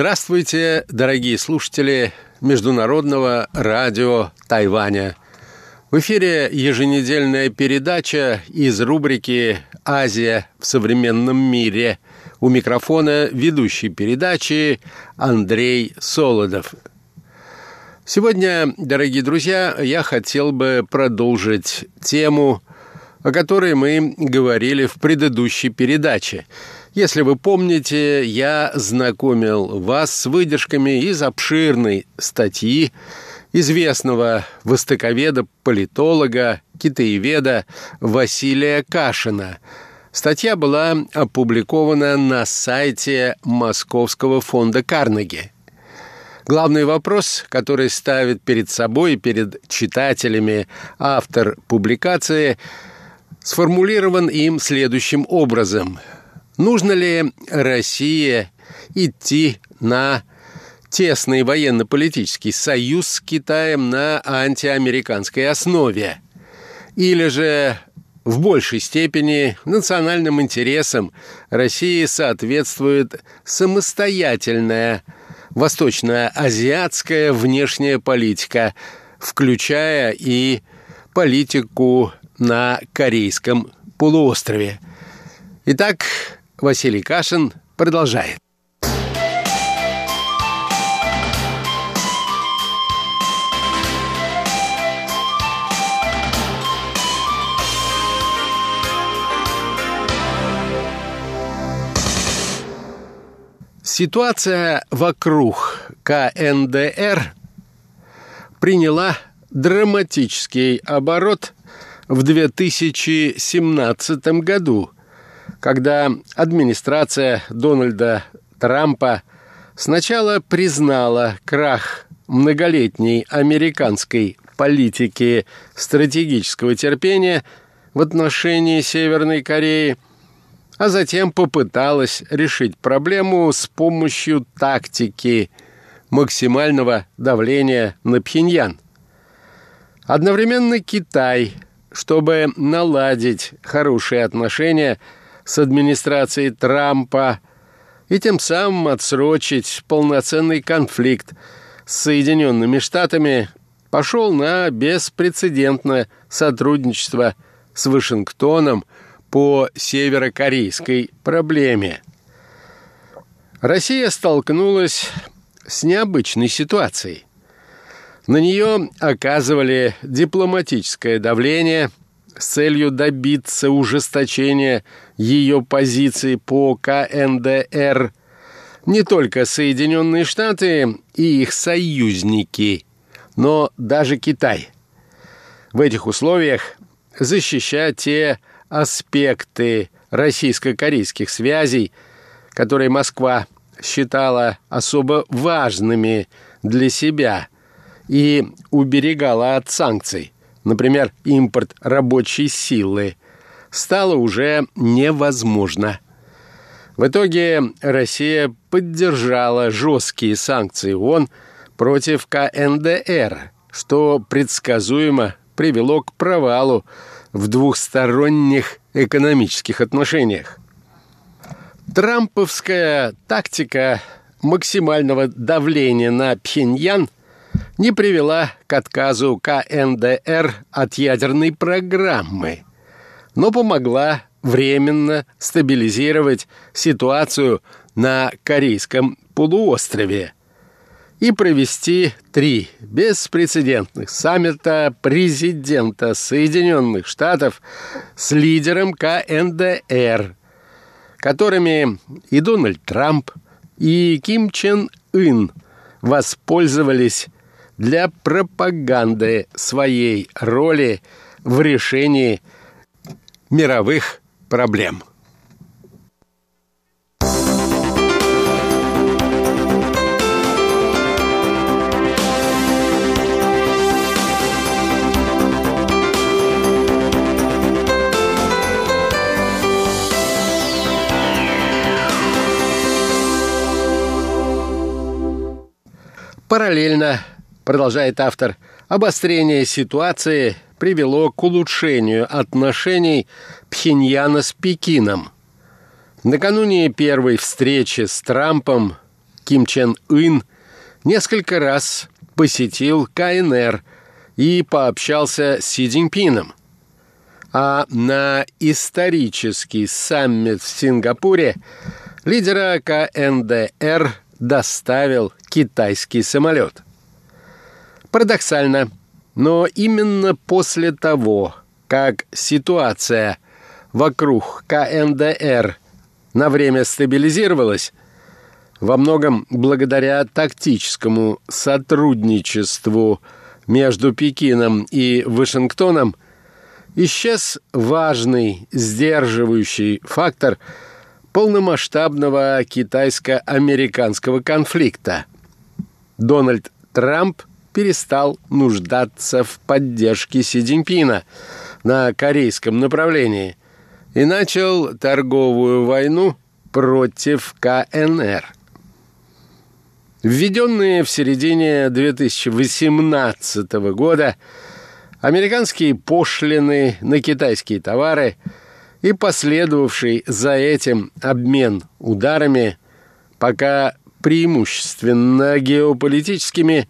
Здравствуйте, дорогие слушатели Международного радио Тайваня. В эфире еженедельная передача из рубрики «Азия в современном мире». У микрофона ведущий передачи Андрей Солодов. Сегодня, дорогие друзья, я хотел бы продолжить тему, о которой мы говорили в предыдущей передаче – если вы помните, я знакомил вас с выдержками из обширной статьи известного востоковеда, политолога, китаеведа Василия Кашина. Статья была опубликована на сайте Московского фонда Карнеги. Главный вопрос, который ставит перед собой и перед читателями автор публикации, сформулирован им следующим образом – Нужно ли России идти на тесный военно-политический союз с Китаем на антиамериканской основе? Или же в большей степени национальным интересам России соответствует самостоятельная восточно-азиатская внешняя политика, включая и политику на Корейском полуострове. Итак, Василий Кашин продолжает. Ситуация вокруг КНДР приняла драматический оборот в 2017 году – когда администрация Дональда Трампа сначала признала крах многолетней американской политики стратегического терпения в отношении Северной Кореи, а затем попыталась решить проблему с помощью тактики максимального давления на Пхеньян. Одновременно Китай, чтобы наладить хорошие отношения – с администрацией Трампа и тем самым отсрочить полноценный конфликт с Соединенными Штатами, пошел на беспрецедентное сотрудничество с Вашингтоном по северокорейской проблеме. Россия столкнулась с необычной ситуацией. На нее оказывали дипломатическое давление с целью добиться ужесточения ее позиции по КНДР не только Соединенные Штаты и их союзники, но даже Китай. В этих условиях защищать те аспекты российско-корейских связей, которые Москва считала особо важными для себя и уберегала от санкций, например, импорт рабочей силы, стало уже невозможно. В итоге Россия поддержала жесткие санкции ООН против КНДР, что предсказуемо привело к провалу в двухсторонних экономических отношениях. Трамповская тактика максимального давления на Пхеньян не привела к отказу КНДР от ядерной программы – но помогла временно стабилизировать ситуацию на Корейском полуострове и провести три беспрецедентных саммита президента Соединенных Штатов с лидером КНДР, которыми и Дональд Трамп, и Ким Чен Ын воспользовались для пропаганды своей роли в решении мировых проблем. Параллельно, продолжает автор, обострение ситуации – привело к улучшению отношений Пхеньяна с Пекином. Накануне первой встречи с Трампом Ким Чен Ын несколько раз посетил КНР и пообщался с Си Цзиньпином. А на исторический саммит в Сингапуре лидера КНДР доставил китайский самолет. Парадоксально, но именно после того, как ситуация вокруг КНДР на время стабилизировалась, во многом благодаря тактическому сотрудничеству между Пекином и Вашингтоном исчез важный сдерживающий фактор полномасштабного китайско-американского конфликта. Дональд Трамп перестал нуждаться в поддержке Си Цзиньпина на корейском направлении и начал торговую войну против КНР. Введенные в середине 2018 года американские пошлины на китайские товары и последовавший за этим обмен ударами, пока преимущественно геополитическими,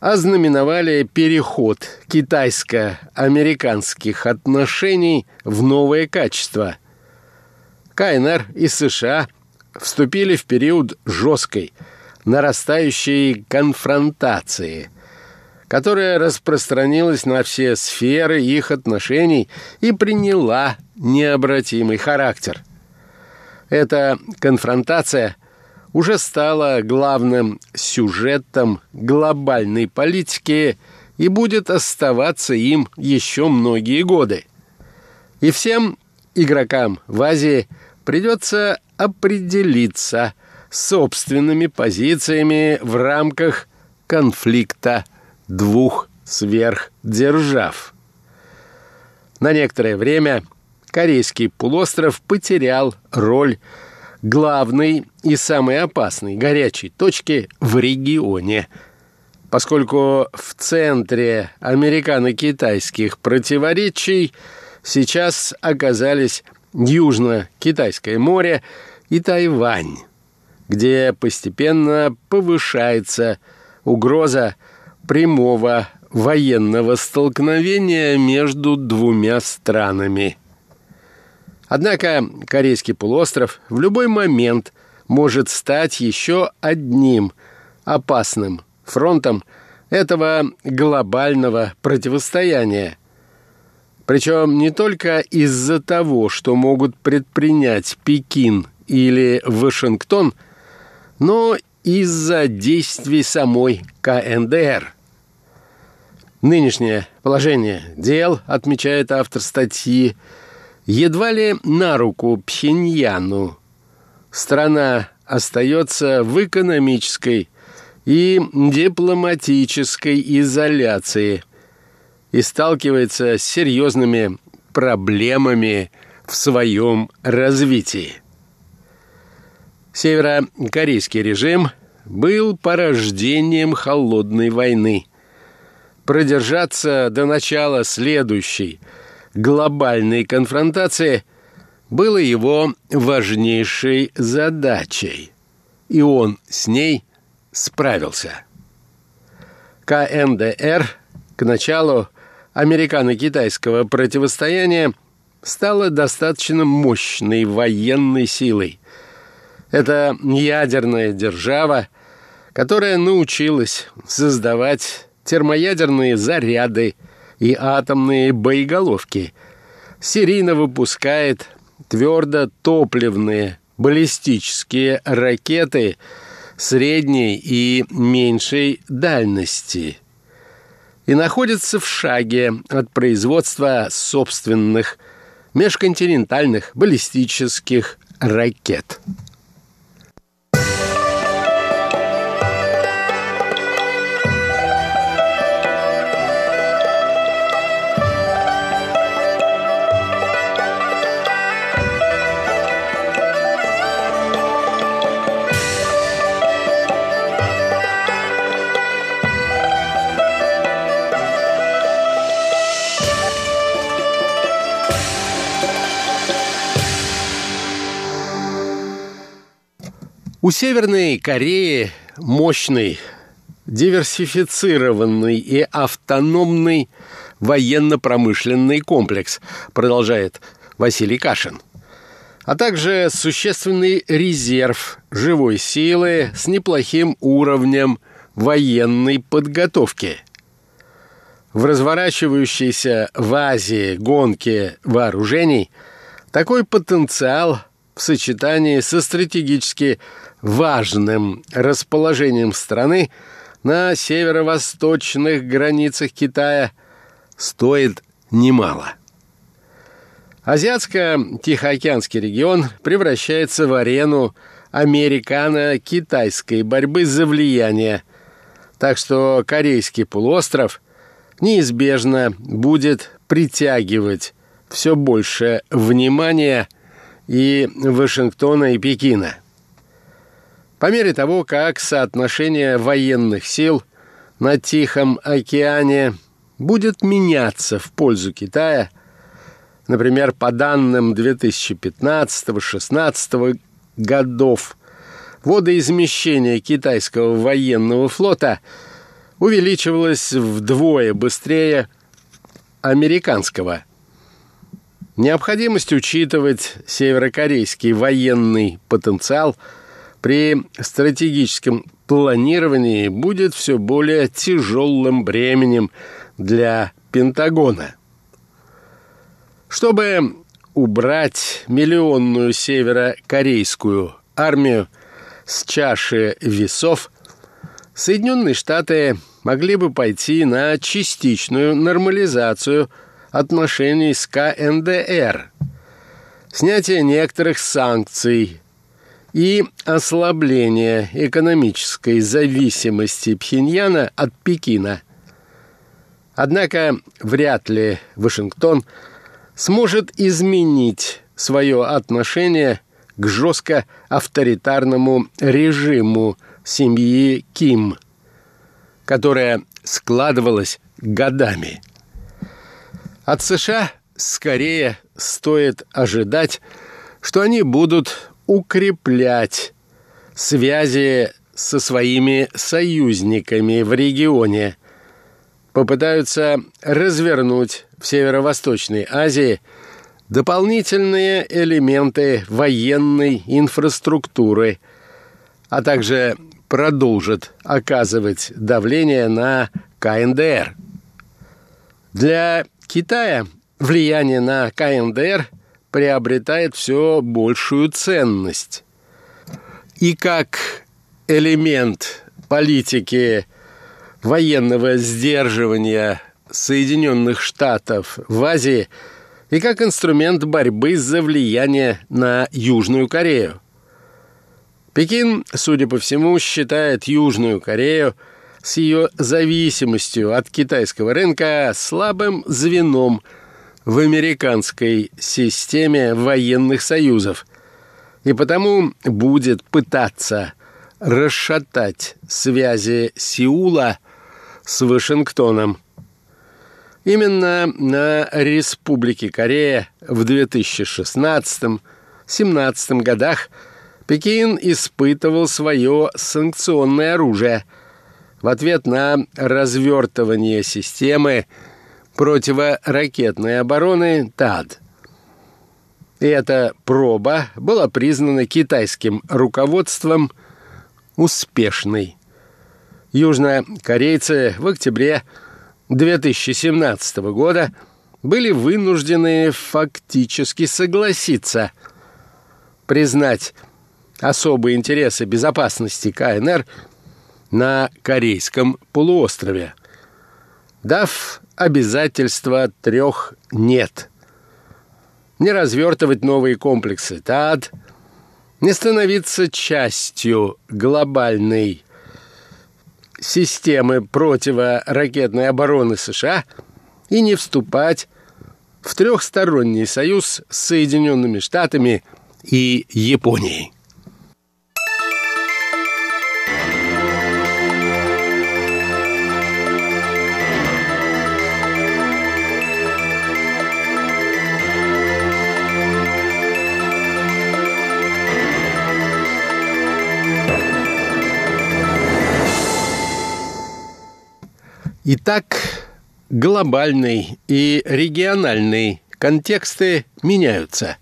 ознаменовали переход китайско-американских отношений в новое качество. КНР и США вступили в период жесткой – нарастающей конфронтации, которая распространилась на все сферы их отношений и приняла необратимый характер. Эта конфронтация уже стала главным сюжетом глобальной политики и будет оставаться им еще многие годы. И всем игрокам в Азии придется определиться – собственными позициями в рамках конфликта двух сверхдержав. На некоторое время Корейский полуостров потерял роль главной и самой опасной горячей точки в регионе, поскольку в центре американо-китайских противоречий сейчас оказались Южно-Китайское море и Тайвань где постепенно повышается угроза прямого военного столкновения между двумя странами. Однако Корейский полуостров в любой момент может стать еще одним опасным фронтом этого глобального противостояния. Причем не только из-за того, что могут предпринять Пекин или Вашингтон – но из-за действий самой КНДР. Нынешнее положение дел, отмечает автор статьи, едва ли на руку Пхеньяну. Страна остается в экономической и дипломатической изоляции и сталкивается с серьезными проблемами в своем развитии. Северокорейский режим был порождением холодной войны. Продержаться до начала следующей глобальной конфронтации было его важнейшей задачей, и он с ней справился. КНДР к началу американо-китайского противостояния стала достаточно мощной военной силой, это ядерная держава, которая научилась создавать термоядерные заряды и атомные боеголовки, серийно выпускает твердотопливные баллистические ракеты средней и меньшей дальности и находится в шаге от производства собственных межконтинентальных баллистических ракет. У Северной Кореи мощный, диверсифицированный и автономный военно-промышленный комплекс, продолжает Василий Кашин. А также существенный резерв живой силы с неплохим уровнем военной подготовки. В разворачивающейся в Азии гонке вооружений такой потенциал в сочетании со стратегически важным расположением страны на северо-восточных границах Китая стоит немало. Азиатско-Тихоокеанский регион превращается в арену американо-китайской борьбы за влияние, так что Корейский полуостров неизбежно будет притягивать все больше внимания и Вашингтона и Пекина. По мере того, как соотношение военных сил на Тихом океане будет меняться в пользу Китая, например, по данным 2015-16 годов, водоизмещение китайского военного флота увеличивалось вдвое быстрее американского. Необходимость учитывать северокорейский военный потенциал – при стратегическом планировании будет все более тяжелым бременем для Пентагона. Чтобы убрать миллионную северокорейскую армию с чаши весов, Соединенные Штаты могли бы пойти на частичную нормализацию отношений с КНДР, снятие некоторых санкций и ослабление экономической зависимости Пхеньяна от Пекина. Однако вряд ли Вашингтон сможет изменить свое отношение к жестко авторитарному режиму семьи Ким, которая складывалась годами. От США скорее стоит ожидать, что они будут укреплять связи со своими союзниками в регионе, попытаются развернуть в Северо-Восточной Азии дополнительные элементы военной инфраструктуры, а также продолжат оказывать давление на КНДР. Для Китая влияние на КНДР – приобретает все большую ценность. И как элемент политики военного сдерживания Соединенных Штатов в Азии и как инструмент борьбы за влияние на Южную Корею. Пекин, судя по всему, считает Южную Корею с ее зависимостью от китайского рынка слабым звеном – в американской системе военных союзов и потому будет пытаться расшатать связи Сеула с Вашингтоном. Именно на Республике Корея в 2016-17 годах Пекин испытывал свое санкционное оружие в ответ на развертывание системы противоракетной обороны ТАД. И эта проба была признана китайским руководством успешной. Южнокорейцы в октябре 2017 года были вынуждены фактически согласиться признать особые интересы безопасности КНР на Корейском полуострове, дав обязательства трех «нет». Не развертывать новые комплексы ТАД, не становиться частью глобальной системы противоракетной обороны США и не вступать в трехсторонний союз с Соединенными Штатами и Японией. Итак, глобальный и региональный контексты меняются.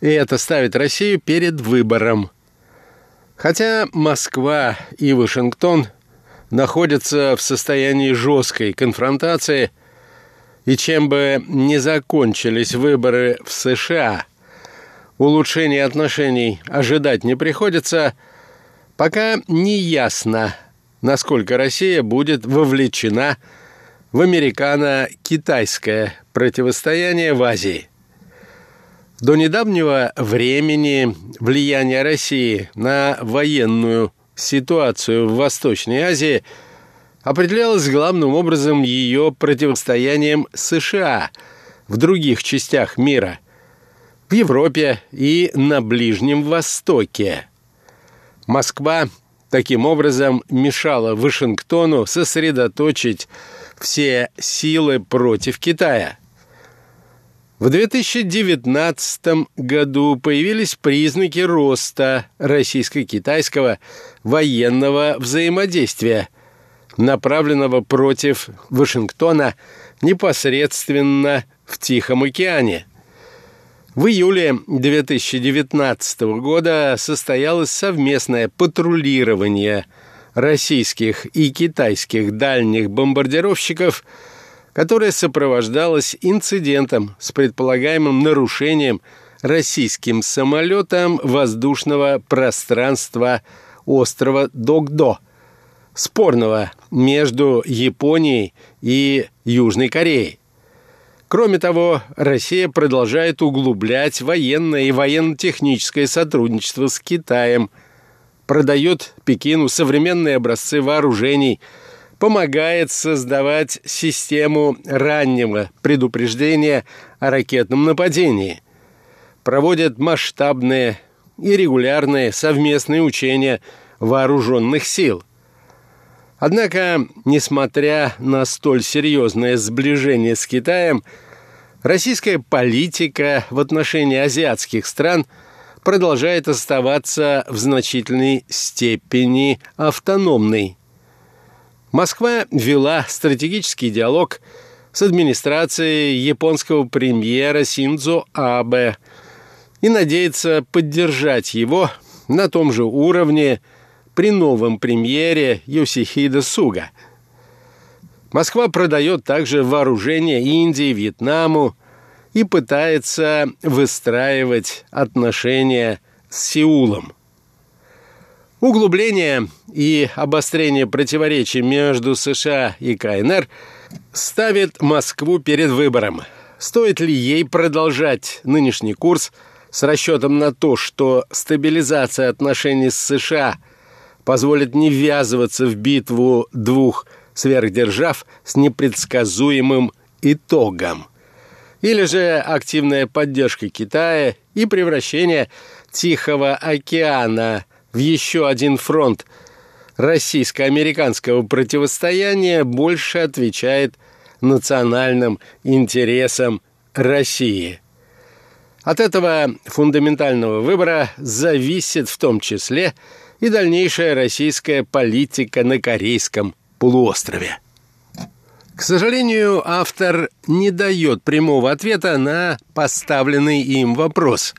И это ставит Россию перед выбором. Хотя Москва и Вашингтон находятся в состоянии жесткой конфронтации, и чем бы не закончились выборы в США, улучшения отношений ожидать не приходится, пока не ясно, насколько Россия будет вовлечена в американо-китайское противостояние в Азии. До недавнего времени влияние России на военную ситуацию в Восточной Азии определялось главным образом ее противостоянием США в других частях мира, в Европе и на Ближнем Востоке. Москва таким образом мешала Вашингтону сосредоточить все силы против Китая. В 2019 году появились признаки роста российско-китайского военного взаимодействия, направленного против Вашингтона непосредственно в Тихом океане. В июле 2019 года состоялось совместное патрулирование российских и китайских дальних бомбардировщиков, которое сопровождалось инцидентом с предполагаемым нарушением российским самолетом воздушного пространства острова Догдо, спорного между Японией и Южной Кореей. Кроме того, Россия продолжает углублять военное и военно-техническое сотрудничество с Китаем, продает Пекину современные образцы вооружений, помогает создавать систему раннего предупреждения о ракетном нападении, проводит масштабные и регулярные совместные учения вооруженных сил – Однако, несмотря на столь серьезное сближение с Китаем, российская политика в отношении азиатских стран продолжает оставаться в значительной степени автономной. Москва вела стратегический диалог с администрацией японского премьера Синдзо Абе и надеется поддержать его на том же уровне, при новом премьере Йосихида Суга. Москва продает также вооружение Индии, Вьетнаму и пытается выстраивать отношения с Сеулом. Углубление и обострение противоречий между США и КНР ставит Москву перед выбором. Стоит ли ей продолжать нынешний курс с расчетом на то, что стабилизация отношений с США – позволит не ввязываться в битву двух сверхдержав с непредсказуемым итогом. Или же активная поддержка Китая и превращение Тихого океана в еще один фронт российско-американского противостояния больше отвечает национальным интересам России. От этого фундаментального выбора зависит в том числе и дальнейшая российская политика на Корейском полуострове. К сожалению, автор не дает прямого ответа на поставленный им вопрос.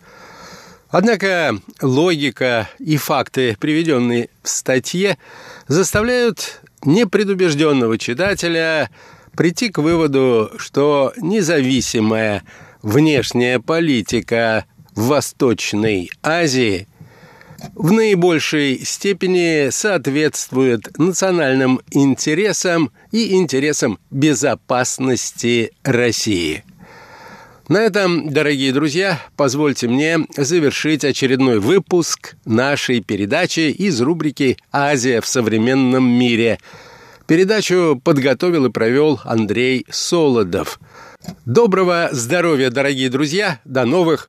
Однако логика и факты, приведенные в статье, заставляют непредубежденного читателя прийти к выводу, что независимая внешняя политика в Восточной Азии в наибольшей степени соответствует национальным интересам и интересам безопасности России. На этом, дорогие друзья, позвольте мне завершить очередной выпуск нашей передачи из рубрики «Азия в современном мире». Передачу подготовил и провел Андрей Солодов. Доброго здоровья, дорогие друзья! До новых